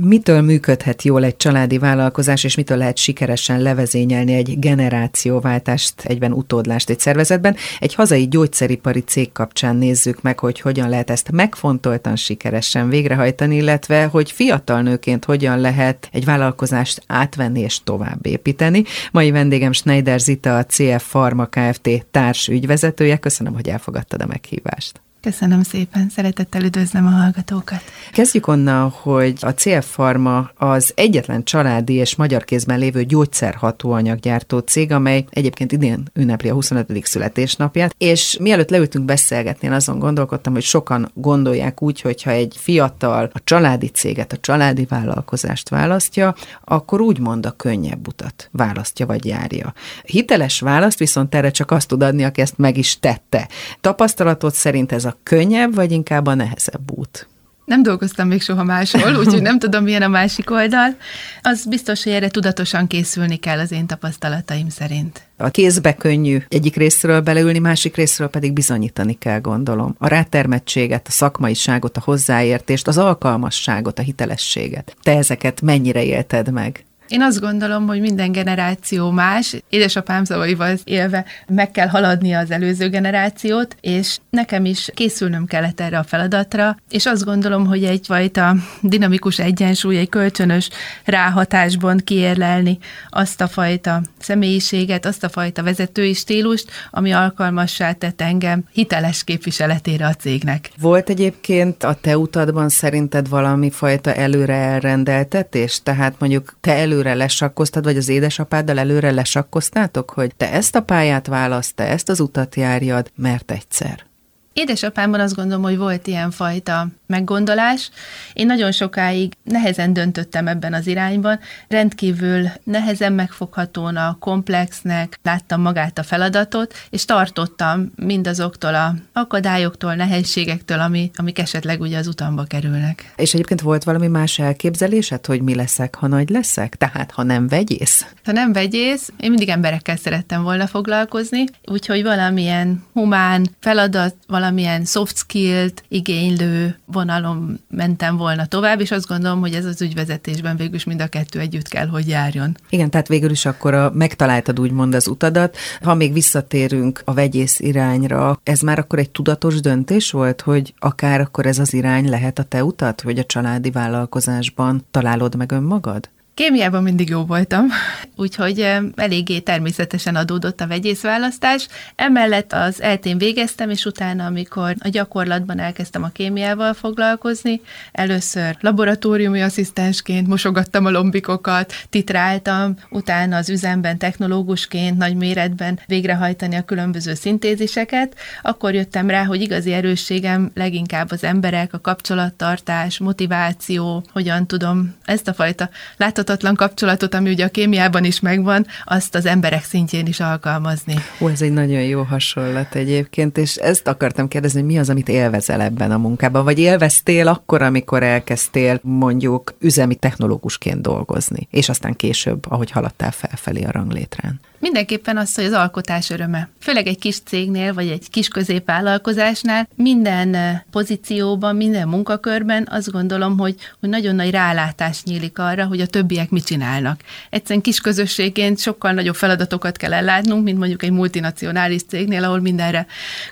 Mitől működhet jól egy családi vállalkozás, és mitől lehet sikeresen levezényelni egy generációváltást, egyben utódlást egy szervezetben? Egy hazai gyógyszeripari cég kapcsán nézzük meg, hogy hogyan lehet ezt megfontoltan sikeresen végrehajtani, illetve hogy fiatal nőként hogyan lehet egy vállalkozást átvenni és tovább építeni. Mai vendégem Schneider Zita, a CF Pharma Kft. társ ügyvezetője. Köszönöm, hogy elfogadtad a meghívást. Köszönöm szépen, szeretettel üdvözlöm a hallgatókat. Kezdjük onnan, hogy a CF Pharma az egyetlen családi és magyar kézben lévő gyógyszerhatóanyaggyártó cég, amely egyébként idén ünnepli a 25. születésnapját, és mielőtt leültünk beszélgetni, én azon gondolkodtam, hogy sokan gondolják úgy, hogyha egy fiatal a családi céget, a családi vállalkozást választja, akkor úgymond a könnyebb utat választja vagy járja. Hiteles választ viszont erre csak azt tud adni, aki ezt meg is tette. Tapasztalatod szerint ez a könnyebb, vagy inkább a nehezebb út? Nem dolgoztam még soha máshol, úgyhogy nem tudom, milyen a másik oldal. Az biztos, hogy erre tudatosan készülni kell az én tapasztalataim szerint. A kézbe könnyű egyik részről beleülni, másik részről pedig bizonyítani kell, gondolom. A rátermettséget, a szakmaiságot, a hozzáértést, az alkalmasságot, a hitelességet. Te ezeket mennyire élted meg? Én azt gondolom, hogy minden generáció más, édesapám szavaival élve meg kell haladni az előző generációt, és nekem is készülnöm kellett erre a feladatra, és azt gondolom, hogy egyfajta dinamikus egyensúly, egy kölcsönös ráhatásban kiérlelni azt a fajta személyiséget, azt a fajta vezetői stílust, ami alkalmassá tett engem hiteles képviseletére a cégnek. Volt egyébként a te utadban szerinted valami fajta előre elrendeltetés? Tehát mondjuk te elő előre lesakkoztad, vagy az édesapáddal előre lesakkoztátok, hogy te ezt a pályát választ, te ezt az utat járjad, mert egyszer? Édesapámban azt gondolom, hogy volt ilyen fajta meggondolás. Én nagyon sokáig nehezen döntöttem ebben az irányban, rendkívül nehezen megfoghatónak, komplexnek láttam magát a feladatot, és tartottam mindazoktól a akadályoktól, nehézségektől, ami, amik esetleg ugye az utamba kerülnek. És egyébként volt valami más elképzelésed, hogy mi leszek, ha nagy leszek? Tehát, ha nem vegyész? Ha nem vegyész, én mindig emberekkel szerettem volna foglalkozni, úgyhogy valamilyen humán feladat, valamilyen soft skill-t igénylő vonalon mentem volna tovább, és azt gondolom, hogy ez az ügyvezetésben végül is mind a kettő együtt kell, hogy járjon. Igen, tehát végül is akkor a, megtaláltad úgymond az utadat. Ha még visszatérünk a vegyész irányra, ez már akkor egy tudatos döntés volt, hogy akár akkor ez az irány lehet a te utat, hogy a családi vállalkozásban találod meg önmagad? Kémiában mindig jó voltam, úgyhogy eléggé természetesen adódott a vegyészválasztás. Emellett az eltén végeztem, és utána, amikor a gyakorlatban elkezdtem a kémiával foglalkozni, először laboratóriumi asszisztensként mosogattam a lombikokat, titráltam, utána az üzemben technológusként nagy méretben végrehajtani a különböző szintéziseket, akkor jöttem rá, hogy igazi erősségem leginkább az emberek, a kapcsolattartás, motiváció, hogyan tudom ezt a fajta látható láthatatlan kapcsolatot, ami ugye a kémiában is megvan, azt az emberek szintjén is alkalmazni. Ó, ez egy nagyon jó hasonlat egyébként, és ezt akartam kérdezni, hogy mi az, amit élvezel ebben a munkában, vagy élveztél akkor, amikor elkezdtél mondjuk üzemi technológusként dolgozni, és aztán később, ahogy haladtál felfelé a ranglétrán? Mindenképpen az, hogy az alkotás öröme. Főleg egy kis cégnél, vagy egy kis középvállalkozásnál minden pozícióban, minden munkakörben azt gondolom, hogy, hogy nagyon nagy rálátás nyílik arra, hogy a többiek mit csinálnak. Egyszerűen kis közösségként sokkal nagyobb feladatokat kell ellátnunk, mint mondjuk egy multinacionális cégnél, ahol mindenre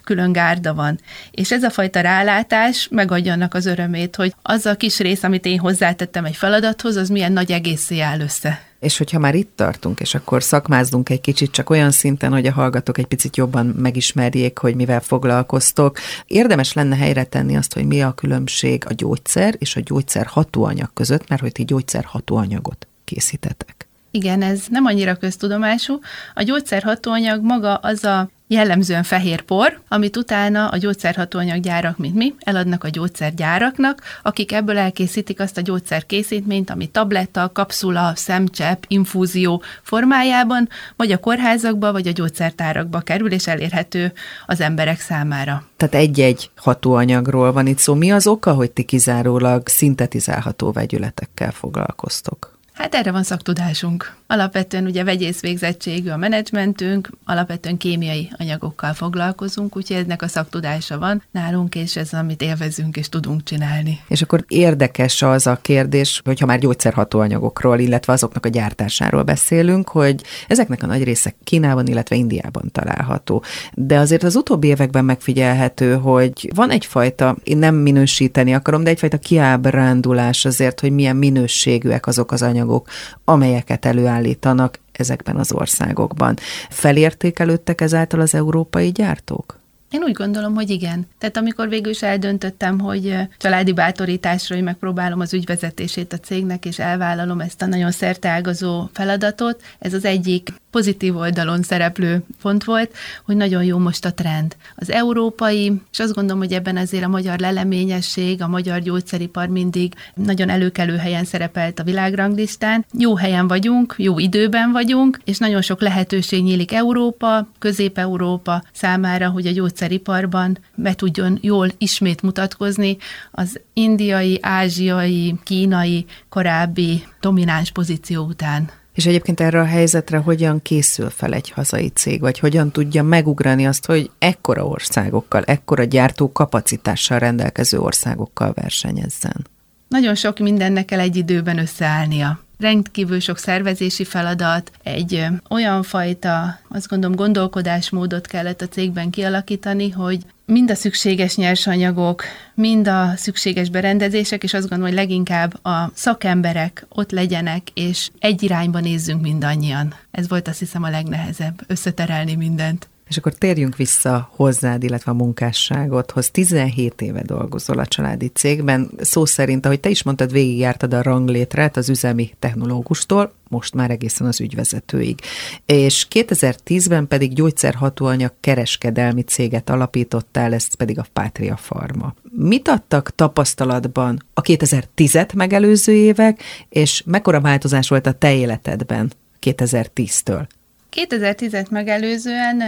külön gárda van. És ez a fajta rálátás megadja annak az örömét, hogy az a kis rész, amit én hozzátettem egy feladathoz, az milyen nagy egészé áll össze. És hogyha már itt tartunk, és akkor szakmázzunk egy kicsit, csak olyan szinten, hogy a hallgatók egy picit jobban megismerjék, hogy mivel foglalkoztok, érdemes lenne helyre tenni azt, hogy mi a különbség a gyógyszer és a gyógyszer hatóanyag között, mert hogy ti gyógyszer hatóanyagot készítetek. Igen, ez nem annyira köztudomású. A gyógyszer hatóanyag maga az a jellemzően fehér por, amit utána a gyógyszerhatóanyaggyárak, mint mi, eladnak a gyógyszergyáraknak, akik ebből elkészítik azt a gyógyszerkészítményt, ami tabletta, kapszula, szemcsepp, infúzió formájában, vagy a kórházakba, vagy a gyógyszertárakba kerül, és elérhető az emberek számára. Tehát egy-egy hatóanyagról van itt szó. Mi az oka, hogy ti kizárólag szintetizálható vegyületekkel foglalkoztok? Hát erre van szaktudásunk. Alapvetően ugye vegyész végzettségű a menedzsmentünk, alapvetően kémiai anyagokkal foglalkozunk, úgyhogy ennek a szaktudása van nálunk, és ez amit élvezünk és tudunk csinálni. És akkor érdekes az a kérdés, hogyha már gyógyszerhatóanyagokról, illetve azoknak a gyártásáról beszélünk, hogy ezeknek a nagy része Kínában, illetve Indiában található. De azért az utóbbi években megfigyelhető, hogy van egyfajta, én nem minősíteni akarom, de egyfajta kiábrándulás azért, hogy milyen minőségűek azok az anyagok, amelyeket előállítanak ezekben az országokban. Felértékelődtek ezáltal az európai gyártók? Én úgy gondolom, hogy igen. Tehát amikor végül is eldöntöttem, hogy családi bátorításra, hogy megpróbálom az ügyvezetését a cégnek, és elvállalom ezt a nagyon szerteágazó feladatot, ez az egyik pozitív oldalon szereplő pont volt, hogy nagyon jó most a trend. Az európai, és azt gondolom, hogy ebben azért a magyar leleményesség, a magyar gyógyszeripar mindig nagyon előkelő helyen szerepelt a világranglistán. Jó helyen vagyunk, jó időben vagyunk, és nagyon sok lehetőség nyílik Európa, Közép-Európa számára, hogy a gyógyszeriparban be tudjon jól ismét mutatkozni az indiai, ázsiai, kínai korábbi domináns pozíció után. És egyébként erre a helyzetre hogyan készül fel egy hazai cég, vagy hogyan tudja megugrani azt, hogy ekkora országokkal, ekkora gyártó kapacitással rendelkező országokkal versenyezzen? Nagyon sok mindennek kell egy időben összeállnia rendkívül sok szervezési feladat, egy olyan fajta, azt gondolom, gondolkodásmódot kellett a cégben kialakítani, hogy mind a szükséges nyersanyagok, mind a szükséges berendezések, és azt gondolom, hogy leginkább a szakemberek ott legyenek, és egy irányba nézzünk mindannyian. Ez volt azt hiszem a legnehezebb, összeterelni mindent. És akkor térjünk vissza hozzád, illetve a munkásságodhoz. 17 éve dolgozol a családi cégben. Szó szerint, ahogy te is mondtad, végigjártad a ranglétret az üzemi technológustól, most már egészen az ügyvezetőig. És 2010-ben pedig gyógyszerhatóanyag kereskedelmi céget alapítottál, ez pedig a Pátria Pharma. Mit adtak tapasztalatban a 2010-et megelőző évek, és mekkora változás volt a te életedben 2010-től? 2010-et megelőzően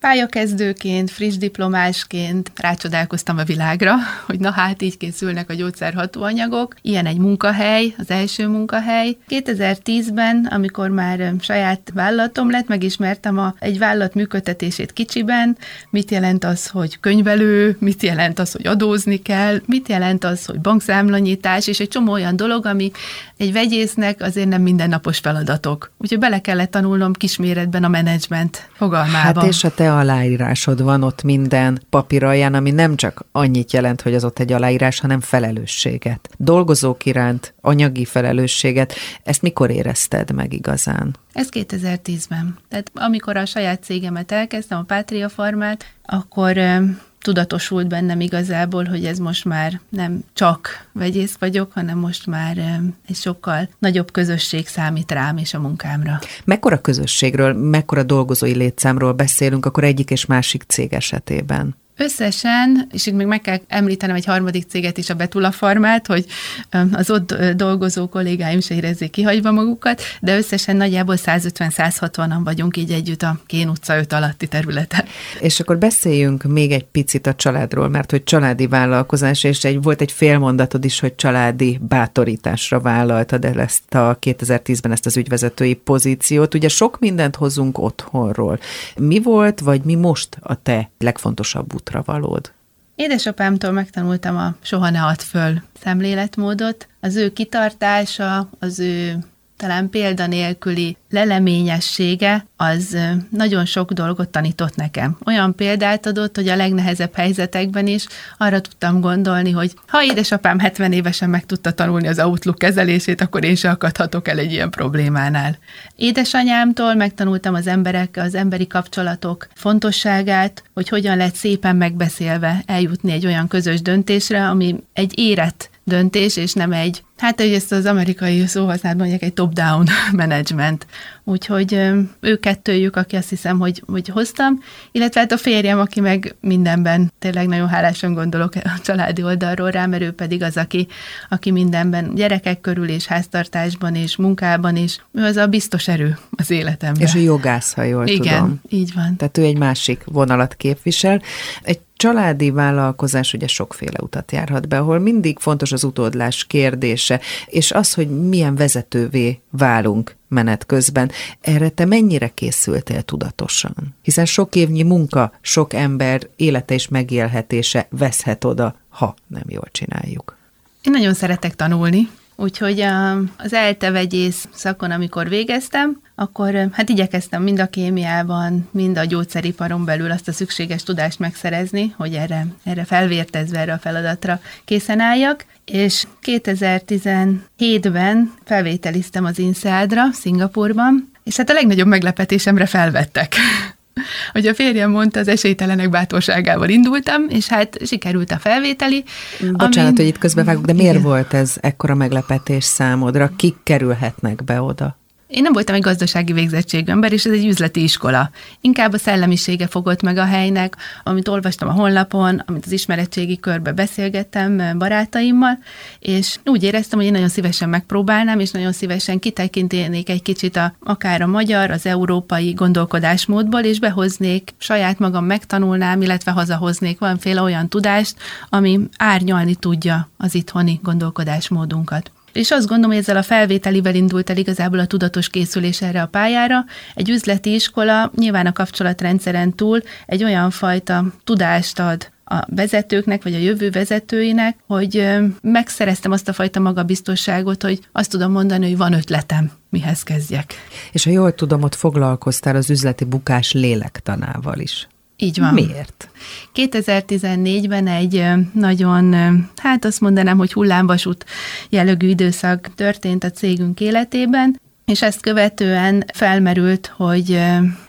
pályakezdőként, friss diplomásként rácsodálkoztam a világra, hogy na hát így készülnek a gyógyszerhatóanyagok. Ilyen egy munkahely, az első munkahely. 2010-ben, amikor már saját vállalatom lett, megismertem a, egy vállalat működtetését kicsiben, mit jelent az, hogy könyvelő, mit jelent az, hogy adózni kell, mit jelent az, hogy bankszámlanyítás, és egy csomó olyan dolog, ami egy vegyésznek azért nem mindennapos feladatok. Úgyhogy bele kellett tanulnom kisméretben a menedzsment fogalmába. Hát és a te aláírásod van ott minden papír alján, ami nem csak annyit jelent, hogy az ott egy aláírás, hanem felelősséget. Dolgozók iránt, anyagi felelősséget. Ezt mikor érezted meg igazán? Ez 2010-ben. Tehát amikor a saját cégemet elkezdtem, a Pátria Farmát, akkor tudatosult bennem igazából, hogy ez most már nem csak vegyész vagyok, hanem most már egy sokkal nagyobb közösség számít rám és a munkámra. Mekkora közösségről, mekkora dolgozói létszámról beszélünk akkor egyik és másik cég esetében? Összesen, és itt még meg kell említenem egy harmadik céget is, a Betula Farmát, hogy az ott dolgozó kollégáim se érezzék kihagyva magukat, de összesen nagyjából 150-160-an vagyunk így együtt a Kén utca 5 alatti területen. És akkor beszéljünk még egy picit a családról, mert hogy családi vállalkozás, és egy, volt egy félmondatod is, hogy családi bátorításra vállaltad el ezt a 2010-ben ezt az ügyvezetői pozíciót. Ugye sok mindent hozunk otthonról. Mi volt, vagy mi most a te legfontosabb út útra valód? Édesapámtól megtanultam a soha ne add föl szemléletmódot. Az ő kitartása, az ő talán példanélküli leleményessége az nagyon sok dolgot tanított nekem. Olyan példát adott, hogy a legnehezebb helyzetekben is arra tudtam gondolni, hogy ha édesapám 70 évesen meg tudta tanulni az Outlook kezelését, akkor én se akadhatok el egy ilyen problémánál. Édesanyámtól megtanultam az emberek, az emberi kapcsolatok fontosságát, hogy hogyan lehet szépen megbeszélve eljutni egy olyan közös döntésre, ami egy érett döntés, és nem egy, hát hogy ezt az amerikai szóhasználat mondják, egy top-down management. Úgyhogy ő kettőjük, aki azt hiszem, hogy, hogy hoztam, illetve hát a férjem, aki meg mindenben tényleg nagyon hálásan gondolok a családi oldalról rá, mert ő pedig az, aki, aki mindenben gyerekek körül és háztartásban és munkában is, ő az a biztos erő az életemben. És a jogász, ha jól Igen, tudom. így van. Tehát ő egy másik vonalat képvisel. Egy családi vállalkozás ugye sokféle utat járhat be, ahol mindig fontos az utódlás kérdése, és az, hogy milyen vezetővé válunk menet közben. Erre te mennyire készültél tudatosan? Hiszen sok évnyi munka, sok ember élete és megélhetése veszhet oda, ha nem jól csináljuk. Én nagyon szeretek tanulni, Úgyhogy az ELTE vegyész szakon, amikor végeztem, akkor hát igyekeztem mind a kémiában, mind a gyógyszeriparon belül azt a szükséges tudást megszerezni, hogy erre, erre felvértezve erre a feladatra készen álljak, és 2017-ben felvételiztem az INSEAD-ra Szingapurban, és hát a legnagyobb meglepetésemre felvettek hogy a férjem mondta, az esélytelenek bátorságával indultam, és hát sikerült a felvételi. Bocsánat, amin... hogy itt közbevágok, de miért Igen. volt ez ekkora meglepetés számodra? Kik kerülhetnek be oda? Én nem voltam egy gazdasági végzettségű ember, és ez egy üzleti iskola. Inkább a szellemisége fogott meg a helynek, amit olvastam a honlapon, amit az ismeretségi körbe beszélgettem barátaimmal, és úgy éreztem, hogy én nagyon szívesen megpróbálnám, és nagyon szívesen kitekintenék egy kicsit a, akár a magyar, az európai gondolkodásmódból, és behoznék, saját magam megtanulnám, illetve hazahoznék valamiféle olyan tudást, ami árnyalni tudja az itthoni gondolkodásmódunkat. És azt gondolom, hogy ezzel a felvételivel indult el igazából a tudatos készülés erre a pályára. Egy üzleti iskola nyilván a kapcsolatrendszeren túl egy olyan fajta tudást ad a vezetőknek, vagy a jövő vezetőinek, hogy megszereztem azt a fajta magabiztosságot, hogy azt tudom mondani, hogy van ötletem, mihez kezdjek. És ha jól tudom, ott foglalkoztál az üzleti bukás lélektanával is. Így van. Miért? 2014-ben egy nagyon, hát azt mondanám, hogy hullámvasút jellegű időszak történt a cégünk életében, és ezt követően felmerült, hogy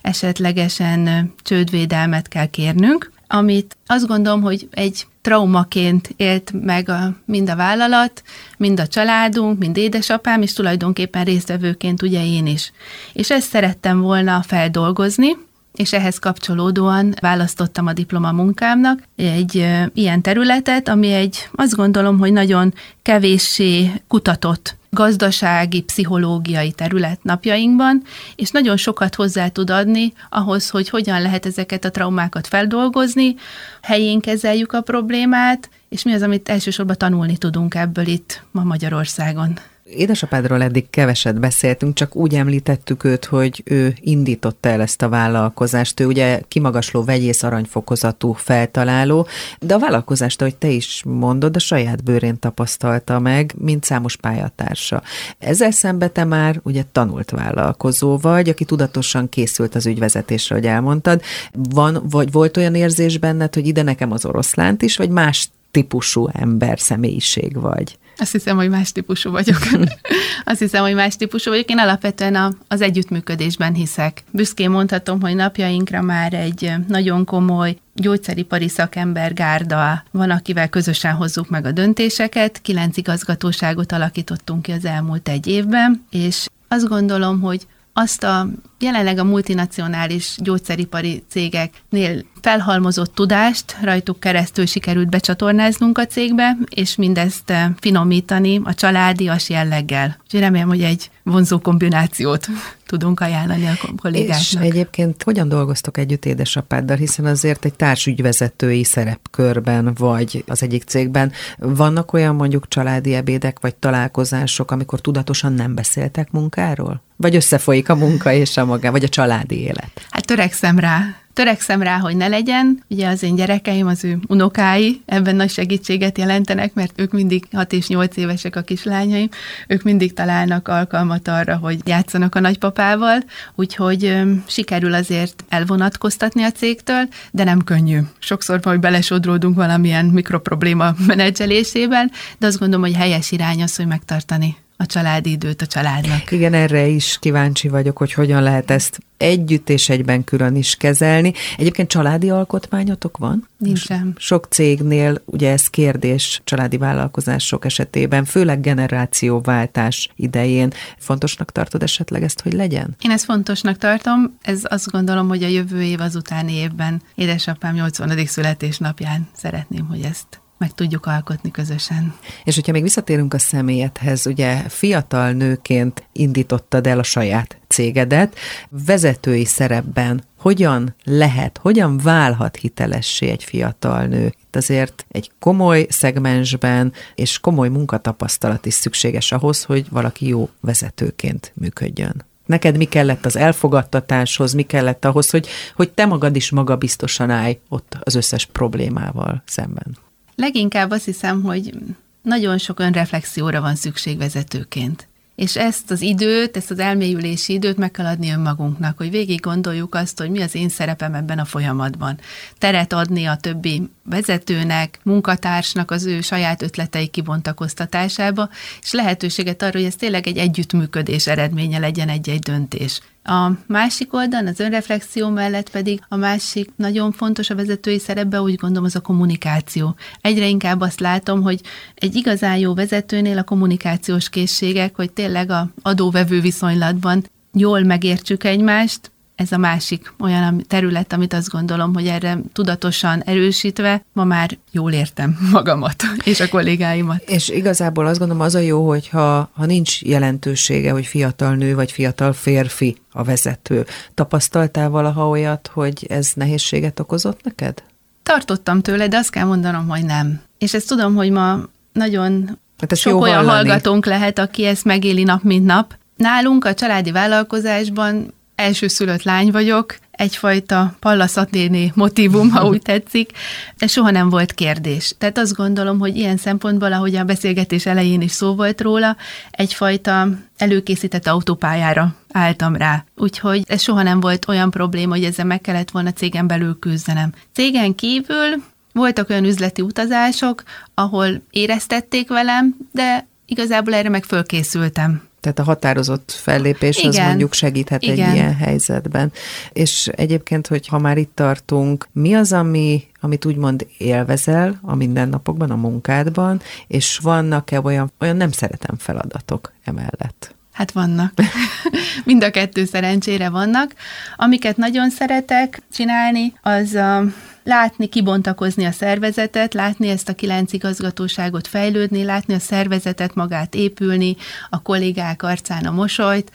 esetlegesen csődvédelmet kell kérnünk, amit azt gondolom, hogy egy traumaként élt meg a, mind a vállalat, mind a családunk, mind édesapám, és tulajdonképpen résztvevőként ugye én is. És ezt szerettem volna feldolgozni, és ehhez kapcsolódóan választottam a diplomamunkámnak egy ilyen területet, ami egy, azt gondolom, hogy nagyon kevéssé kutatott gazdasági, pszichológiai terület napjainkban, és nagyon sokat hozzá tud adni ahhoz, hogy hogyan lehet ezeket a traumákat feldolgozni, helyén kezeljük a problémát, és mi az, amit elsősorban tanulni tudunk ebből itt ma Magyarországon. Édesapádról eddig keveset beszéltünk, csak úgy említettük őt, hogy ő indította el ezt a vállalkozást. Ő ugye kimagasló vegyész aranyfokozatú feltaláló, de a vállalkozást, ahogy te is mondod, a saját bőrén tapasztalta meg, mint számos pályatársa. Ezzel szembe te már ugye tanult vállalkozó vagy, aki tudatosan készült az ügyvezetésre, hogy elmondtad. Van, vagy volt olyan érzés benned, hogy ide nekem az oroszlánt is, vagy más típusú ember, személyiség vagy? Azt hiszem, hogy más típusú vagyok. Azt hiszem, hogy más típusú vagyok. Én alapvetően a, az együttműködésben hiszek. Büszkén mondhatom, hogy napjainkra már egy nagyon komoly gyógyszeripari szakember gárda van, akivel közösen hozzuk meg a döntéseket. Kilenc igazgatóságot alakítottunk ki az elmúlt egy évben, és azt gondolom, hogy azt a jelenleg a multinacionális gyógyszeripari cégeknél felhalmozott tudást rajtuk keresztül sikerült becsatornáznunk a cégbe, és mindezt eh, finomítani a családias jelleggel. Úgyhogy remélem, hogy egy vonzó kombinációt tudunk ajánlani a kollégáknak. És egyébként hogyan dolgoztok együtt édesapáddal, hiszen azért egy társügyvezetői szerepkörben vagy az egyik cégben. Vannak olyan mondjuk családi ebédek vagy találkozások, amikor tudatosan nem beszéltek munkáról? Vagy összefolyik a munka és a magá, vagy a családi élet? Hát törekszem rá törekszem rá, hogy ne legyen. Ugye az én gyerekeim, az ő unokái ebben nagy segítséget jelentenek, mert ők mindig 6 és 8 évesek a kislányaim, ők mindig találnak alkalmat arra, hogy játszanak a nagypapával, úgyhogy ö, sikerül azért elvonatkoztatni a cégtől, de nem könnyű. Sokszor majd belesodródunk valamilyen mikroprobléma menedzselésében, de azt gondolom, hogy helyes irány az, hogy megtartani a családi időt a családnak. Igen, erre is kíváncsi vagyok, hogy hogyan lehet ezt együtt és egyben külön is kezelni. Egyébként családi alkotmányotok van? Nincsen. Sok cégnél ugye ez kérdés családi vállalkozások esetében, főleg generációváltás idején. Fontosnak tartod esetleg ezt, hogy legyen? Én ezt fontosnak tartom. Ez azt gondolom, hogy a jövő év az utáni évben édesapám 80. születésnapján szeretném, hogy ezt meg tudjuk alkotni közösen. És hogyha még visszatérünk a személyedhez, ugye fiatal nőként indítottad el a saját cégedet. Vezetői szerepben hogyan lehet, hogyan válhat hitelessé egy fiatal nő? Itt azért egy komoly szegmensben és komoly munkatapasztalat is szükséges ahhoz, hogy valaki jó vezetőként működjön. Neked mi kellett az elfogadtatáshoz, mi kellett ahhoz, hogy, hogy te magad is magabiztosan állj ott az összes problémával szemben? Leginkább azt hiszem, hogy nagyon sok önreflexióra van szükség vezetőként. És ezt az időt, ezt az elmélyülési időt meg kell adni önmagunknak, hogy végig gondoljuk azt, hogy mi az én szerepem ebben a folyamatban. Teret adni a többi vezetőnek, munkatársnak az ő saját ötletei kibontakoztatásába, és lehetőséget arra, hogy ez tényleg egy együttműködés eredménye legyen egy-egy döntés. A másik oldalon, az önreflexió mellett pedig a másik nagyon fontos a vezetői szerepben, úgy gondolom, az a kommunikáció. Egyre inkább azt látom, hogy egy igazán jó vezetőnél a kommunikációs készségek, hogy tényleg a adóvevő viszonylatban jól megértsük egymást, ez a másik olyan terület, amit azt gondolom, hogy erre tudatosan erősítve ma már jól értem magamat és a kollégáimat. És igazából azt gondolom az a jó, hogyha ha nincs jelentősége, hogy fiatal nő vagy fiatal férfi a vezető. Tapasztaltál valaha olyat, hogy ez nehézséget okozott neked? Tartottam tőle, de azt kell mondanom, hogy nem. És ezt tudom, hogy ma nagyon hát sok olyan hallani. hallgatónk lehet, aki ezt megéli nap, mint nap. Nálunk a családi vállalkozásban elsőszülött lány vagyok, egyfajta pallaszaténi motivum, ha úgy tetszik, de soha nem volt kérdés. Tehát azt gondolom, hogy ilyen szempontból, ahogy a beszélgetés elején is szó volt róla, egyfajta előkészített autópályára álltam rá. Úgyhogy ez soha nem volt olyan probléma, hogy ezzel meg kellett volna cégen belül küzdenem. Cégen kívül voltak olyan üzleti utazások, ahol éreztették velem, de igazából erre meg fölkészültem. Tehát a határozott fellépés Igen. az mondjuk segíthet Igen. egy ilyen helyzetben. És egyébként, hogy ha már itt tartunk, mi az, ami, amit úgymond élvezel a mindennapokban, a munkádban, és vannak-e olyan, olyan nem szeretem feladatok emellett? Hát vannak. Mind a kettő szerencsére vannak. Amiket nagyon szeretek csinálni, az a látni, kibontakozni a szervezetet, látni ezt a kilenc igazgatóságot fejlődni, látni a szervezetet magát épülni, a kollégák arcán a mosolyt.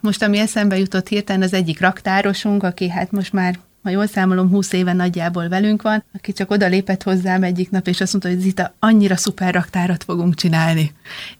Most, ami eszembe jutott hirtelen, az egyik raktárosunk, aki hát most már ha jól számolom, 20 éve nagyjából velünk van, aki csak oda lépett hozzám egyik nap, és azt mondta, hogy Zita, annyira szuper raktárat fogunk csinálni.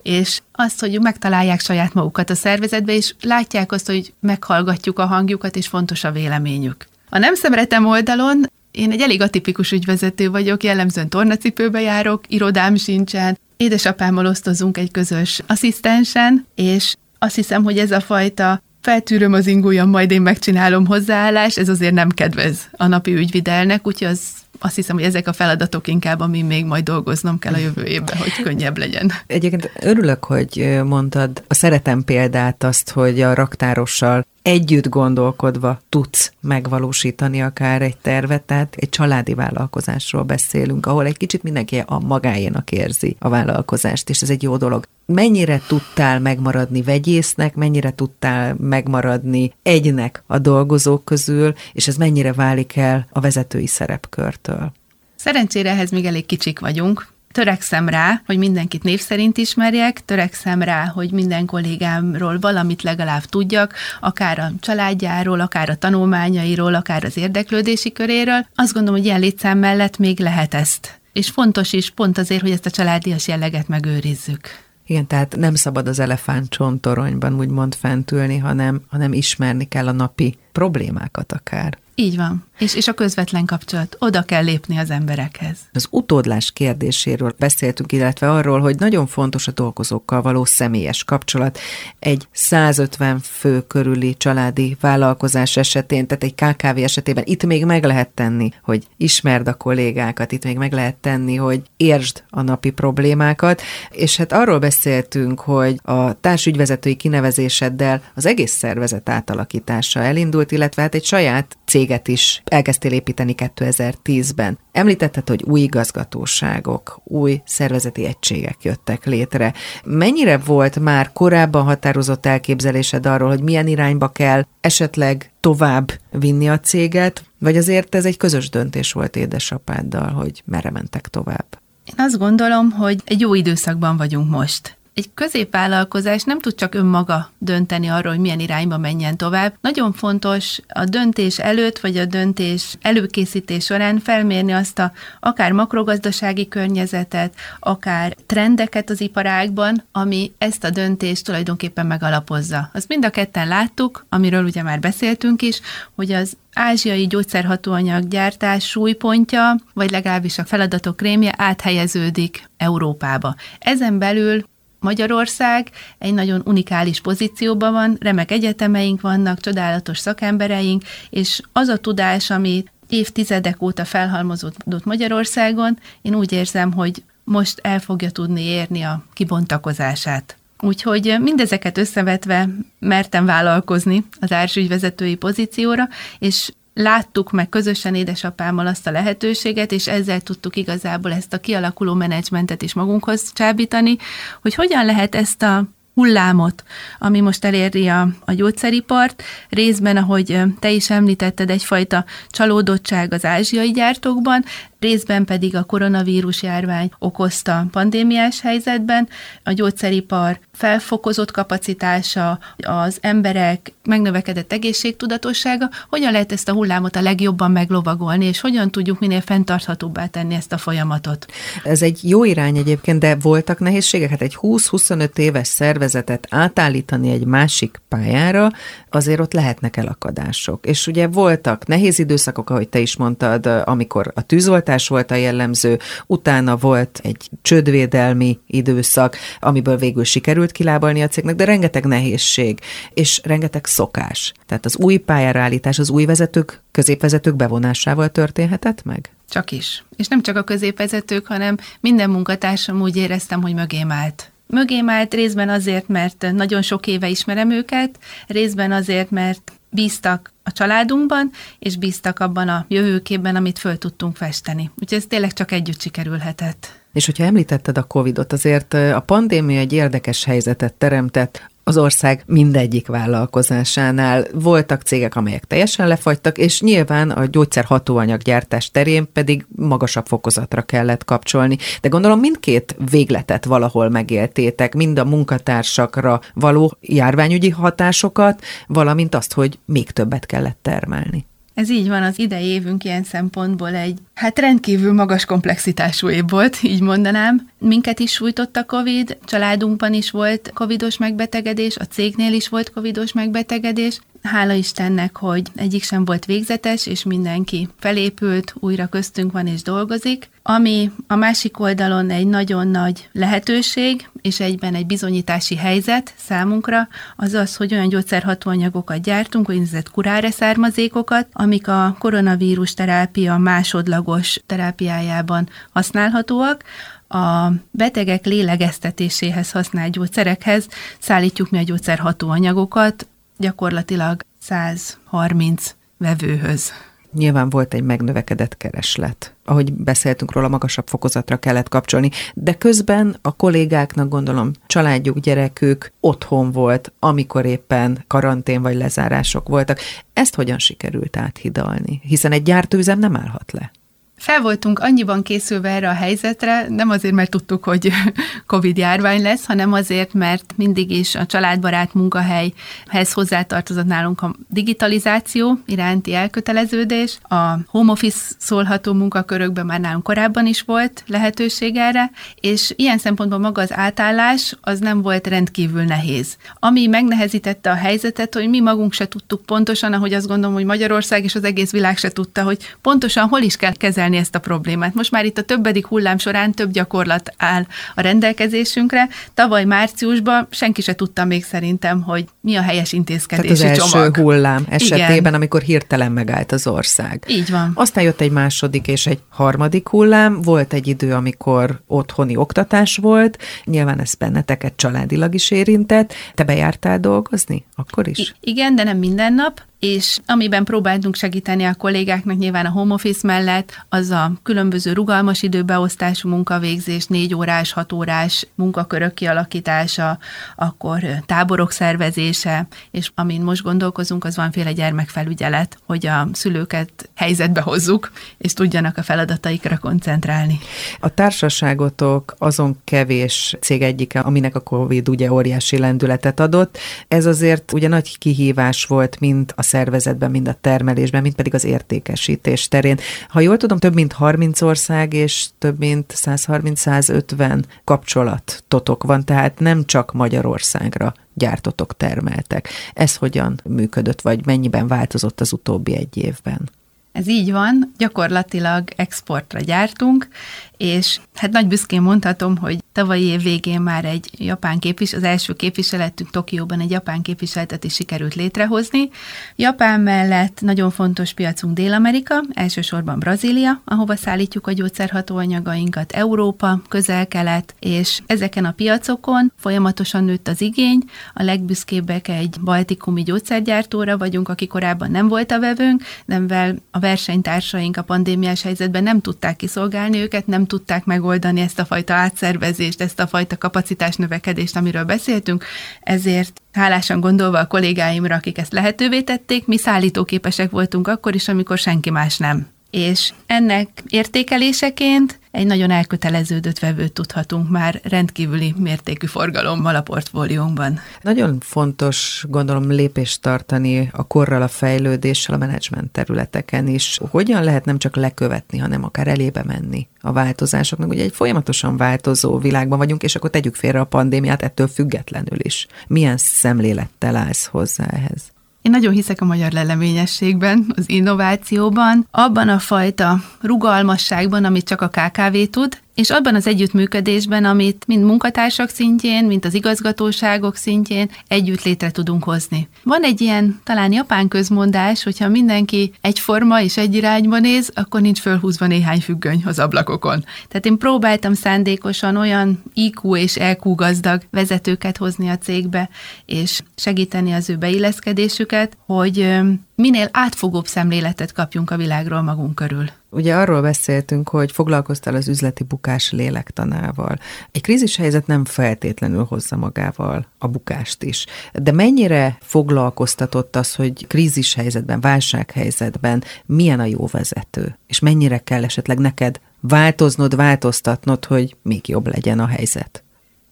És azt, hogy megtalálják saját magukat a szervezetbe, és látják azt, hogy meghallgatjuk a hangjukat, és fontos a véleményük. A nem szemretem oldalon én egy elég atipikus ügyvezető vagyok, jellemzően tornacipőbe járok, irodám sincsen, édesapámmal osztozunk egy közös asszisztensen, és azt hiszem, hogy ez a fajta feltűröm az ingújam, majd én megcsinálom hozzáállás, ez azért nem kedvez a napi ügyvidelnek, úgyhogy az azt hiszem, hogy ezek a feladatok inkább, ami még majd dolgoznom kell a jövő évben, hogy könnyebb legyen. Egyébként örülök, hogy mondtad a szeretem példát azt, hogy a raktárossal együtt gondolkodva tudsz megvalósítani akár egy tervet, tehát egy családi vállalkozásról beszélünk, ahol egy kicsit mindenki a magáénak érzi a vállalkozást, és ez egy jó dolog. Mennyire tudtál megmaradni vegyésznek, mennyire tudtál megmaradni egynek a dolgozók közül, és ez mennyire válik el a vezetői szerepkörtől? Szerencsére ehhez még elég kicsik vagyunk, törekszem rá, hogy mindenkit név szerint ismerjek, törekszem rá, hogy minden kollégámról valamit legalább tudjak, akár a családjáról, akár a tanulmányairól, akár az érdeklődési köréről. Azt gondolom, hogy ilyen létszám mellett még lehet ezt. És fontos is pont azért, hogy ezt a családias jelleget megőrizzük. Igen, tehát nem szabad az elefánt csontoronyban úgymond fentülni, hanem, hanem ismerni kell a napi problémákat akár. Így van. És, és a közvetlen kapcsolat. Oda kell lépni az emberekhez. Az utódlás kérdéséről beszéltünk, illetve arról, hogy nagyon fontos a dolgozókkal való személyes kapcsolat. Egy 150 fő körüli családi vállalkozás esetén, tehát egy KKV esetében itt még meg lehet tenni, hogy ismerd a kollégákat, itt még meg lehet tenni, hogy értsd a napi problémákat, és hát arról beszéltünk, hogy a társügyvezetői kinevezéseddel az egész szervezet átalakítása elindult, illetve hát egy saját céget is elkezdtél építeni 2010-ben. Említetted, hogy új igazgatóságok, új szervezeti egységek jöttek létre. Mennyire volt már korábban határozott elképzelésed arról, hogy milyen irányba kell esetleg tovább vinni a céget, vagy azért ez egy közös döntés volt édesapáddal, hogy merre mentek tovább? Én azt gondolom, hogy egy jó időszakban vagyunk most egy középvállalkozás nem tud csak önmaga dönteni arról, hogy milyen irányba menjen tovább. Nagyon fontos a döntés előtt, vagy a döntés előkészítés során felmérni azt a akár makrogazdasági környezetet, akár trendeket az iparágban, ami ezt a döntést tulajdonképpen megalapozza. Azt mind a ketten láttuk, amiről ugye már beszéltünk is, hogy az ázsiai gyógyszerhatóanyag gyártás súlypontja, vagy legalábbis a feladatok rémje áthelyeződik Európába. Ezen belül Magyarország egy nagyon unikális pozícióban van, remek egyetemeink vannak, csodálatos szakembereink, és az a tudás, ami évtizedek óta felhalmozódott Magyarországon, én úgy érzem, hogy most el fogja tudni érni a kibontakozását. Úgyhogy mindezeket összevetve mertem vállalkozni az ársügyvezetői pozícióra, és láttuk meg közösen édesapámmal azt a lehetőséget, és ezzel tudtuk igazából ezt a kialakuló menedzsmentet is magunkhoz csábítani, hogy hogyan lehet ezt a hullámot, ami most eléri a, a gyógyszeripart, részben, ahogy te is említetted, egyfajta csalódottság az ázsiai gyártókban, részben pedig a koronavírus járvány okozta pandémiás helyzetben, a gyógyszeripar felfokozott kapacitása, az emberek megnövekedett egészségtudatossága, hogyan lehet ezt a hullámot a legjobban meglovagolni, és hogyan tudjuk minél fenntarthatóbbá tenni ezt a folyamatot. Ez egy jó irány egyébként, de voltak nehézségek? Hát egy 20-25 éves szervezetet átállítani egy másik pályára, azért ott lehetnek elakadások. És ugye voltak nehéz időszakok, ahogy te is mondtad, amikor a tűzoltás volt a jellemző, utána volt egy csődvédelmi időszak, amiből végül sikerült kilábalni a cégnek, de rengeteg nehézség, és rengeteg szokás. Tehát az új pályára állítás, az új vezetők, középvezetők bevonásával történhetett meg? Csak is. És nem csak a középvezetők, hanem minden munkatársam úgy éreztem, hogy mögém állt. Mögém állt részben azért, mert nagyon sok éve ismerem őket, részben azért, mert bíztak a családunkban, és bíztak abban a jövőképben, amit föl tudtunk festeni. Úgyhogy ez tényleg csak együtt sikerülhetett. És hogyha említetted a Covid-ot, azért a pandémia egy érdekes helyzetet teremtett az ország mindegyik vállalkozásánál. Voltak cégek, amelyek teljesen lefagytak, és nyilván a gyógyszer hatóanyaggyártás terén pedig magasabb fokozatra kellett kapcsolni. De gondolom mindkét végletet valahol megéltétek, mind a munkatársakra való járványügyi hatásokat, valamint azt, hogy még többet kellett termelni. Ez így van, az idei évünk ilyen szempontból egy hát rendkívül magas komplexitású év volt, így mondanám. Minket is sújtott a COVID, családunkban is volt covidos megbetegedés, a cégnél is volt covidos megbetegedés, Hála Istennek, hogy egyik sem volt végzetes, és mindenki felépült, újra köztünk van és dolgozik. Ami a másik oldalon egy nagyon nagy lehetőség, és egyben egy bizonyítási helyzet számunkra, az az, hogy olyan gyógyszerhatóanyagokat gyártunk, úgynevezett kuráre származékokat, amik a koronavírus terápia másodlagos terápiájában használhatóak, a betegek lélegeztetéséhez használt gyógyszerekhez szállítjuk mi a gyógyszerhatóanyagokat, gyakorlatilag 130 vevőhöz. Nyilván volt egy megnövekedett kereslet. Ahogy beszéltünk róla, magasabb fokozatra kellett kapcsolni, de közben a kollégáknak gondolom családjuk, gyerekük otthon volt, amikor éppen karantén vagy lezárások voltak. Ezt hogyan sikerült áthidalni? Hiszen egy gyártőüzem nem állhat le. Fel voltunk annyiban készülve erre a helyzetre, nem azért, mert tudtuk, hogy Covid járvány lesz, hanem azért, mert mindig is a családbarát munkahelyhez hozzátartozott nálunk a digitalizáció iránti elköteleződés. A home office szólható munkakörökben már nálunk korábban is volt lehetőség erre, és ilyen szempontból maga az átállás az nem volt rendkívül nehéz. Ami megnehezítette a helyzetet, hogy mi magunk se tudtuk pontosan, ahogy azt gondolom, hogy Magyarország és az egész világ se tudta, hogy pontosan hol is kell kezelni kezelni ezt a problémát. Most már itt a többedik hullám során több gyakorlat áll a rendelkezésünkre. Tavaly márciusban senki se tudta még szerintem, hogy mi a helyes intézkedési Tehát az csomag. első hullám esetében, Igen. amikor hirtelen megállt az ország. Így van. Aztán jött egy második és egy harmadik hullám, volt egy idő, amikor otthoni oktatás volt, nyilván ez benneteket családilag is érintett. Te bejártál dolgozni akkor is? I- igen, de nem minden nap. És amiben próbáltunk segíteni a kollégáknak nyilván a home office mellett, az a különböző rugalmas időbeosztású munkavégzés, négy órás, hat órás munkakörök kialakítása, akkor táborok szervezése, és amin most gondolkozunk, az valamiféle gyermekfelügyelet, hogy a szülőket helyzetbe hozzuk, és tudjanak a feladataikra koncentrálni. A társaságotok azon kevés cég egyike, aminek a Covid ugye óriási lendületet adott. Ez azért ugye nagy kihívás volt, mint a szervezetben, mind a termelésben, mind pedig az értékesítés terén. Ha jól tudom, több mint 30 ország és több mint 130-150 kapcsolatotok van, tehát nem csak Magyarországra gyártotok, termeltek. Ez hogyan működött, vagy mennyiben változott az utóbbi egy évben? Ez így van, gyakorlatilag exportra gyártunk, és hát nagy büszkén mondhatom, hogy tavalyi év végén már egy japán képvis, az első képviseletünk Tokióban egy japán képviseletet is sikerült létrehozni. Japán mellett nagyon fontos piacunk Dél-Amerika, elsősorban Brazília, ahova szállítjuk a gyógyszerhatóanyagainkat, Európa, közel-kelet, és ezeken a piacokon folyamatosan nőtt az igény. A legbüszkébbek egy baltikumi gyógyszergyártóra vagyunk, aki korábban nem volt a vevőnk, de mivel a versenytársaink a pandémiás helyzetben nem tudták kiszolgálni őket, nem tudták megoldani ezt a fajta átszervezést, ezt a fajta kapacitás növekedést, amiről beszéltünk, ezért hálásan gondolva a kollégáimra, akik ezt lehetővé tették, mi szállítóképesek voltunk akkor is, amikor senki más nem és ennek értékeléseként egy nagyon elköteleződött vevőt tudhatunk már rendkívüli mértékű forgalommal a portfóliónkban. Nagyon fontos, gondolom, lépést tartani a korral, a fejlődéssel, a menedzsment területeken is. Hogyan lehet nem csak lekövetni, hanem akár elébe menni a változásoknak? Ugye egy folyamatosan változó világban vagyunk, és akkor tegyük félre a pandémiát ettől függetlenül is. Milyen szemlélettel állsz hozzá ehhez? Én nagyon hiszek a magyar leleményességben, az innovációban, abban a fajta rugalmasságban, amit csak a KKV tud, és abban az együttműködésben, amit mind munkatársak szintjén, mint az igazgatóságok szintjén együtt létre tudunk hozni. Van egy ilyen talán japán közmondás, hogyha mindenki egyforma és egy irányba néz, akkor nincs fölhúzva néhány függöny az ablakokon. Tehát én próbáltam szándékosan olyan IQ és EQ gazdag vezetőket hozni a cégbe, és segíteni az ő beilleszkedésüket, hogy minél átfogóbb szemléletet kapjunk a világról magunk körül. Ugye arról beszéltünk, hogy foglalkoztál az üzleti bukás lélektanával. Egy krízis helyzet nem feltétlenül hozza magával a bukást is. De mennyire foglalkoztatott az, hogy krízis helyzetben, válsághelyzetben milyen a jó vezető? És mennyire kell esetleg neked változnod, változtatnod, hogy még jobb legyen a helyzet?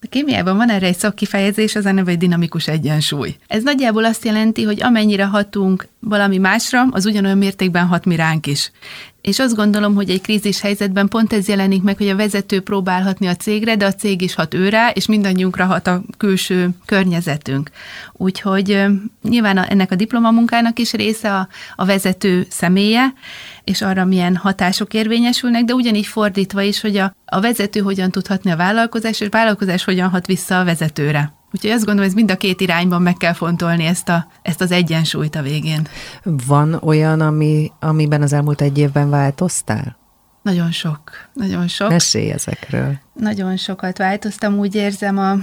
A kémiában van erre egy szakkifejezés, az a neve egy dinamikus egyensúly. Ez nagyjából azt jelenti, hogy amennyire hatunk valami másra, az ugyanolyan mértékben hat mi ránk is. És azt gondolom, hogy egy krízis helyzetben pont ez jelenik meg, hogy a vezető próbálhatni a cégre, de a cég is hat őrá, és mindannyiunkra hat a külső környezetünk. Úgyhogy nyilván ennek a diplomamunkának is része a, a vezető személye, és arra milyen hatások érvényesülnek, de ugyanígy fordítva is, hogy a, a vezető hogyan tudhatni a vállalkozás, és a vállalkozás hogyan hat vissza a vezetőre. Úgyhogy azt gondolom, ez mind a két irányban meg kell fontolni ezt, a, ezt az egyensúlyt a végén. Van olyan, ami, amiben az elmúlt egy évben változtál? Nagyon sok, nagyon sok. Mesélj ezekről. Nagyon sokat változtam, úgy érzem, a,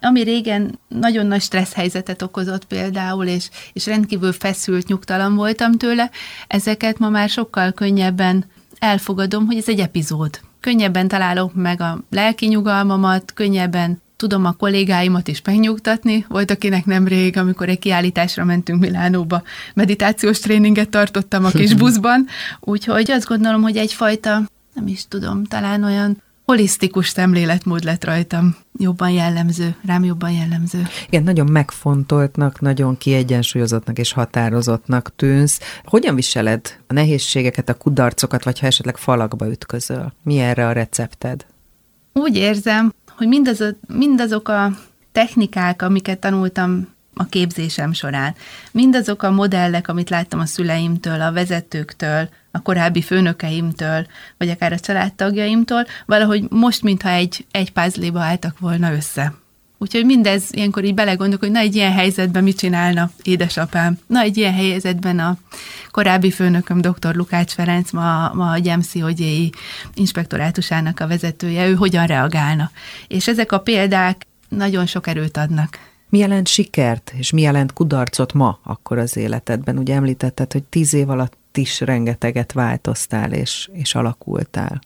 ami régen nagyon nagy stressz helyzetet okozott például, és, és rendkívül feszült, nyugtalan voltam tőle, ezeket ma már sokkal könnyebben elfogadom, hogy ez egy epizód. Könnyebben találok meg a lelki nyugalmamat, könnyebben tudom a kollégáimat is megnyugtatni. Volt akinek nemrég, amikor egy kiállításra mentünk Milánóba, meditációs tréninget tartottam a kis buszban, úgyhogy azt gondolom, hogy egyfajta, nem is tudom, talán olyan holisztikus szemléletmód lett rajtam jobban jellemző, rám jobban jellemző. Igen, nagyon megfontoltnak, nagyon kiegyensúlyozottnak és határozottnak tűnsz. Hogyan viseled a nehézségeket, a kudarcokat, vagy ha esetleg falakba ütközöl? Mi erre a recepted? Úgy érzem, hogy mindaz, mindazok a technikák, amiket tanultam a képzésem során, mindazok a modellek, amit láttam a szüleimtől, a vezetőktől, a korábbi főnökeimtől, vagy akár a családtagjaimtól, valahogy most, mintha egy, egy pázléba álltak volna össze. Úgyhogy mindez ilyenkor így belegondolok, hogy na egy ilyen helyzetben mit csinálna édesapám. Na egy ilyen helyzetben a korábbi főnököm, dr. Lukács Ferenc, ma, ma a Gyemszi inspektorátusának a vezetője, ő hogyan reagálna. És ezek a példák nagyon sok erőt adnak Mi jelent sikert, és mi jelent kudarcot ma akkor az életedben? Ugye említetted, hogy tíz év alatt is rengeteget változtál és, és alakultál.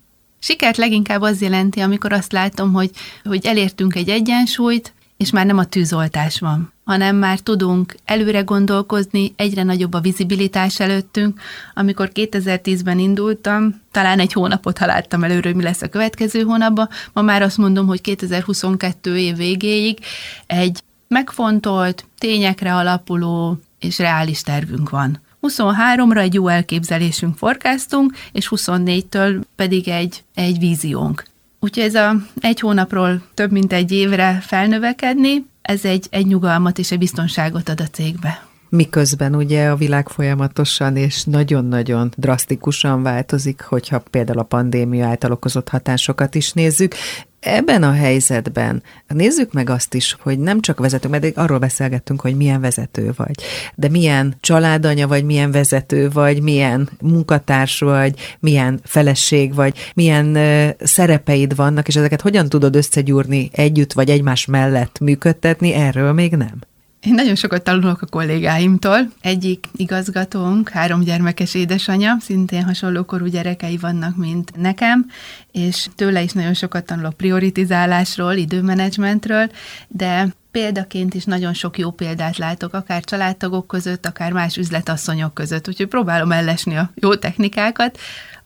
Sikert leginkább az jelenti, amikor azt látom, hogy, hogy elértünk egy egyensúlyt, és már nem a tűzoltás van, hanem már tudunk előre gondolkozni, egyre nagyobb a vizibilitás előttünk. Amikor 2010-ben indultam, talán egy hónapot haláltam előre, hogy mi lesz a következő hónapban, ma már azt mondom, hogy 2022 év végéig egy megfontolt, tényekre alapuló és reális tervünk van. 23-ra egy jó elképzelésünk forkáztunk, és 24-től pedig egy, egy víziónk. Úgyhogy ez a egy hónapról több mint egy évre felnövekedni, ez egy, egy nyugalmat és egy biztonságot ad a cégbe. Miközben ugye a világ folyamatosan és nagyon-nagyon drasztikusan változik, hogyha például a pandémia által okozott hatásokat is nézzük. Ebben a helyzetben nézzük meg azt is, hogy nem csak vezető, mert arról beszélgettünk, hogy milyen vezető vagy, de milyen családanya vagy, milyen vezető vagy, milyen munkatárs vagy, milyen feleség vagy, milyen uh, szerepeid vannak, és ezeket hogyan tudod összegyúrni együtt vagy egymás mellett működtetni, erről még nem. Én nagyon sokat tanulok a kollégáimtól. Egyik igazgatónk, három gyermekes édesanyja, szintén hasonló korú gyerekei vannak, mint nekem, és tőle is nagyon sokat tanulok prioritizálásról, időmenedzsmentről, de példaként is nagyon sok jó példát látok, akár családtagok között, akár más üzletasszonyok között, úgyhogy próbálom ellesni a jó technikákat.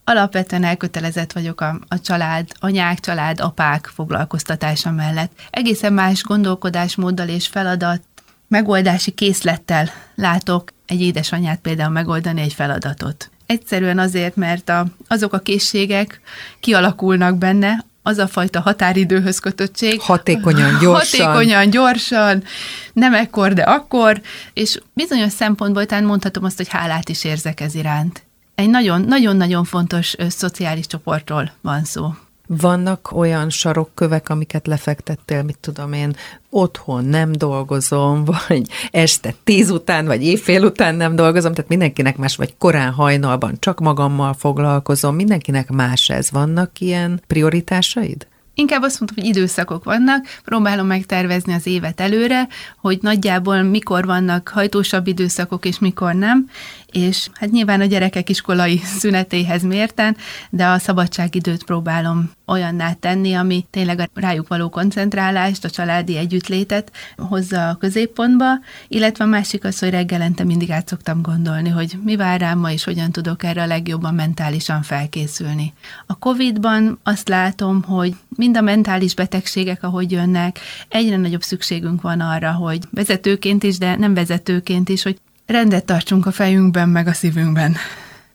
Alapvetően elkötelezett vagyok a, a család, anyák, család, apák foglalkoztatása mellett. Egészen más gondolkodásmóddal és feladat megoldási készlettel látok egy édesanyát például megoldani egy feladatot. Egyszerűen azért, mert a, azok a készségek kialakulnak benne, az a fajta határidőhöz kötöttség. Hatékonyan, gyorsan. Hatékonyan, gyorsan, nem ekkor, de akkor, és bizonyos szempontból talán mondhatom azt, hogy hálát is érzek ez iránt. Egy nagyon-nagyon fontos ö, szociális csoportról van szó. Vannak olyan sarokkövek, amiket lefektettél, mit tudom én, otthon nem dolgozom, vagy este tíz után, vagy éjfél után nem dolgozom, tehát mindenkinek más, vagy korán hajnalban csak magammal foglalkozom, mindenkinek más ez. Vannak ilyen prioritásaid? Inkább azt mondtam, hogy időszakok vannak, próbálom megtervezni az évet előre, hogy nagyjából mikor vannak hajtósabb időszakok, és mikor nem, és hát nyilván a gyerekek iskolai szünetéhez mérten, de a szabadságidőt próbálom olyanná tenni, ami tényleg a rájuk való koncentrálást, a családi együttlétet hozza a középpontba, illetve a másik az, hogy reggelente mindig át szoktam gondolni, hogy mi vár rám ma, és hogyan tudok erre a legjobban mentálisan felkészülni. A Covid-ban azt látom, hogy mind a mentális betegségek, ahogy jönnek, egyre nagyobb szükségünk van arra, hogy vezetőként is, de nem vezetőként is, hogy rendet tartsunk a fejünkben, meg a szívünkben.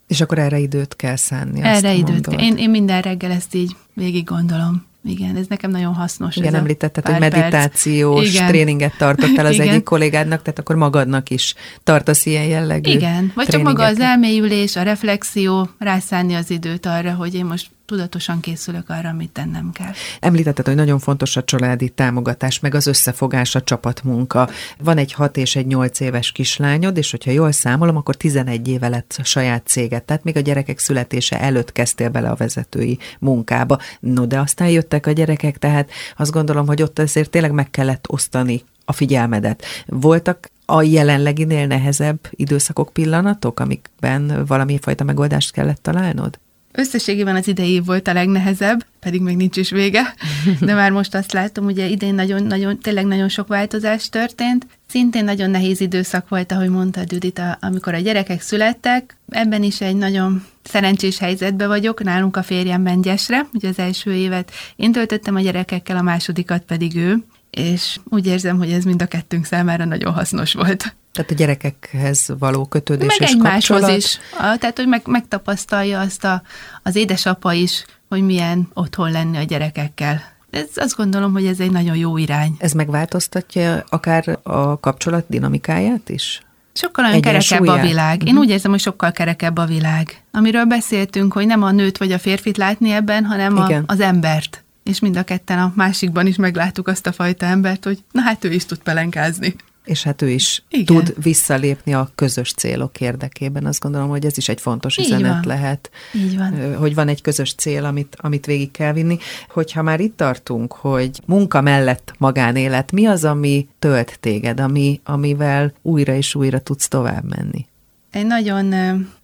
És akkor erre időt kell szánni. Erre időt kell. Én, én minden reggel ezt így végig gondolom. Igen, ez nekem nagyon hasznos. Igen, említetted, hogy meditációs Igen. tréninget tartottál az Igen. egyik kollégádnak, tehát akkor magadnak is tartasz ilyen jellegű Igen, vagy csak maga az elmélyülés, a reflexió, rászánni az időt arra, hogy én most tudatosan készülök arra, amit tennem kell. Említetted, hogy nagyon fontos a családi támogatás, meg az összefogás, a csapatmunka. Van egy 6 és egy 8 éves kislányod, és hogyha jól számolom, akkor 11 éve lett a saját céget, tehát még a gyerekek születése előtt kezdtél bele a vezetői munkába. No, de aztán jöttek a gyerekek, tehát azt gondolom, hogy ott azért tényleg meg kellett osztani a figyelmedet. Voltak a jelenleginél nehezebb időszakok, pillanatok, amikben valami fajta megoldást kellett találnod? Összességében az idei év volt a legnehezebb, pedig még nincs is vége, de már most azt látom, ugye idén nagyon, nagyon, tényleg nagyon sok változás történt. Szintén nagyon nehéz időszak volt, ahogy mondta Judit, amikor a gyerekek születtek. Ebben is egy nagyon szerencsés helyzetben vagyok, nálunk a férjem Gyesre, ugye az első évet én töltöttem a gyerekekkel, a másodikat pedig ő, és úgy érzem, hogy ez mind a kettőnk számára nagyon hasznos volt. Tehát a gyerekekhez való kötődés meg és egymáshoz kapcsolat. is. A, tehát, hogy meg, megtapasztalja azt a, az édesapa is, hogy milyen otthon lenni a gyerekekkel. Ez, azt gondolom, hogy ez egy nagyon jó irány. Ez megváltoztatja akár a kapcsolat dinamikáját is? Sokkal olyan kerekebb a világ. Én uh-huh. úgy érzem, hogy sokkal kerekebb a világ. Amiről beszéltünk, hogy nem a nőt vagy a férfit látni ebben, hanem a, az embert. És mind a ketten a másikban is megláttuk azt a fajta embert, hogy na hát ő is tud pelenkázni. És hát ő is Igen. tud visszalépni a közös célok érdekében. Azt gondolom, hogy ez is egy fontos Így üzenet van. lehet. Így van. Hogy van egy közös cél, amit, amit végig kell vinni. Hogyha már itt tartunk, hogy munka mellett magánélet, mi az, ami tölt téged, ami, amivel újra és újra tudsz tovább menni? Egy nagyon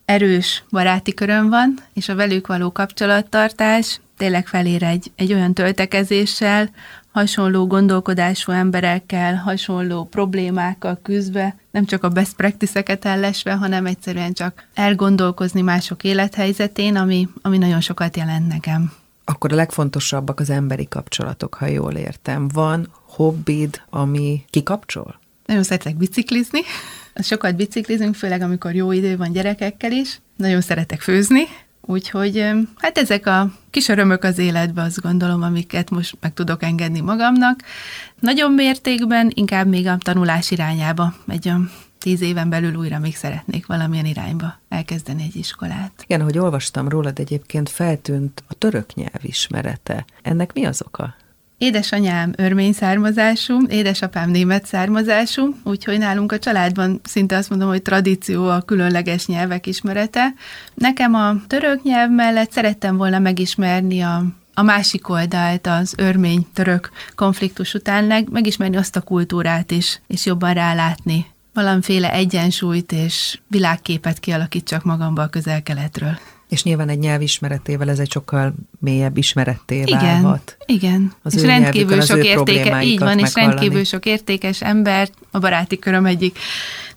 erős baráti köröm van, és a velük való kapcsolattartás tényleg felér egy, egy olyan töltekezéssel, hasonló gondolkodású emberekkel, hasonló problémákkal küzdve, nem csak a best practice-eket ellesve, hanem egyszerűen csak elgondolkozni mások élethelyzetén, ami, ami nagyon sokat jelent nekem. Akkor a legfontosabbak az emberi kapcsolatok, ha jól értem. Van hobbid, ami kikapcsol? Nagyon szeretek biciklizni. Sokat biciklizünk, főleg amikor jó idő van gyerekekkel is. Nagyon szeretek főzni, Úgyhogy hát ezek a kis örömök az életben, azt gondolom, amiket most meg tudok engedni magamnak. Nagyon mértékben, inkább még a tanulás irányába, egy olyan tíz éven belül újra még szeretnék valamilyen irányba elkezdeni egy iskolát. Igen, ahogy olvastam rólad, egyébként feltűnt a török nyelv ismerete. Ennek mi az oka? Édesanyám örmény származású, édesapám német származású, úgyhogy nálunk a családban szinte azt mondom, hogy tradíció a különleges nyelvek ismerete. Nekem a török nyelv mellett szerettem volna megismerni a a másik oldalt, az örmény-török konfliktus után megismerni azt a kultúrát is, és jobban rálátni. Valamiféle egyensúlyt és világképet kialakítsak magamba a közel-keletről. És nyilván egy nyelvismeretével ez egy sokkal mélyebb ismeretté igen, válhat. Igen, az és rendkívül sok értéke, így van, és rendkívül sok értékes embert, a baráti köröm egyik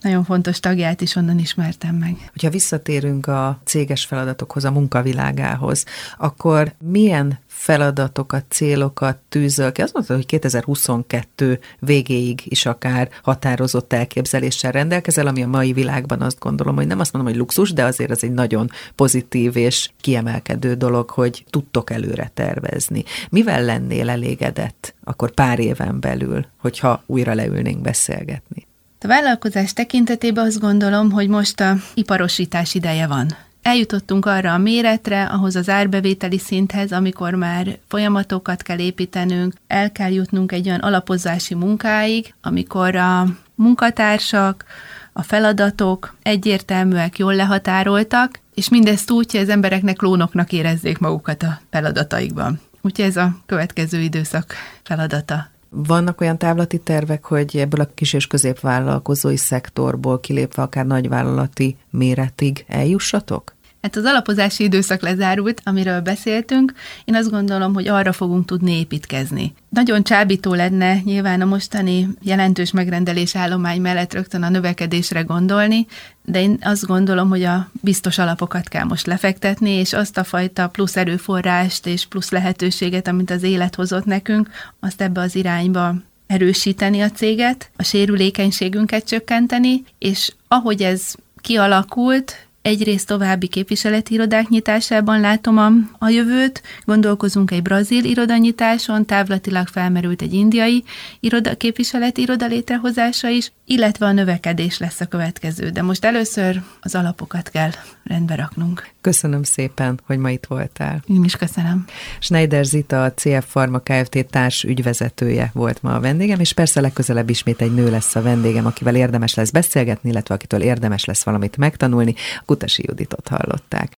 nagyon fontos tagját is onnan ismertem meg. Hogyha visszatérünk a céges feladatokhoz, a munkavilágához, akkor milyen feladatokat, célokat tűzöl ki. Azt mondta, hogy 2022 végéig is akár határozott elképzeléssel rendelkezel, ami a mai világban azt gondolom, hogy nem azt mondom, hogy luxus, de azért az egy nagyon pozitív és kiemelkedő dolog, hogy tudtok előre tervezni. Mivel lennél elégedett akkor pár éven belül, hogyha újra leülnénk beszélgetni? A vállalkozás tekintetében azt gondolom, hogy most a iparosítás ideje van eljutottunk arra a méretre, ahhoz az árbevételi szinthez, amikor már folyamatokat kell építenünk, el kell jutnunk egy olyan alapozási munkáig, amikor a munkatársak, a feladatok egyértelműek, jól lehatároltak, és mindezt úgy, hogy az embereknek lónoknak érezzék magukat a feladataikban. Úgyhogy ez a következő időszak feladata. Vannak olyan távlati tervek, hogy ebből a kis és középvállalkozói szektorból kilépve akár nagyvállalati méretig eljussatok? Hát az alapozási időszak lezárult, amiről beszéltünk. Én azt gondolom, hogy arra fogunk tudni építkezni. Nagyon csábító lenne nyilván a mostani jelentős megrendelés állomány mellett rögtön a növekedésre gondolni, de én azt gondolom, hogy a biztos alapokat kell most lefektetni, és azt a fajta plusz erőforrást és plusz lehetőséget, amit az élet hozott nekünk, azt ebbe az irányba erősíteni a céget, a sérülékenységünket csökkenteni, és ahogy ez kialakult, Egyrészt további képviseleti irodák nyitásában látom a, a jövőt, gondolkozunk egy brazil irodanyitáson, távlatilag felmerült egy indiai iroda, képviseleti iroda létrehozása is, illetve a növekedés lesz a következő. De most először az alapokat kell rendbe raknunk. Köszönöm szépen, hogy ma itt voltál. Én is köszönöm. Schneider Zita, a CF Pharma Kft. társ ügyvezetője volt ma a vendégem, és persze legközelebb ismét egy nő lesz a vendégem, akivel érdemes lesz beszélgetni, illetve akitől érdemes lesz valamit megtanulni. Kutasi Juditot hallották.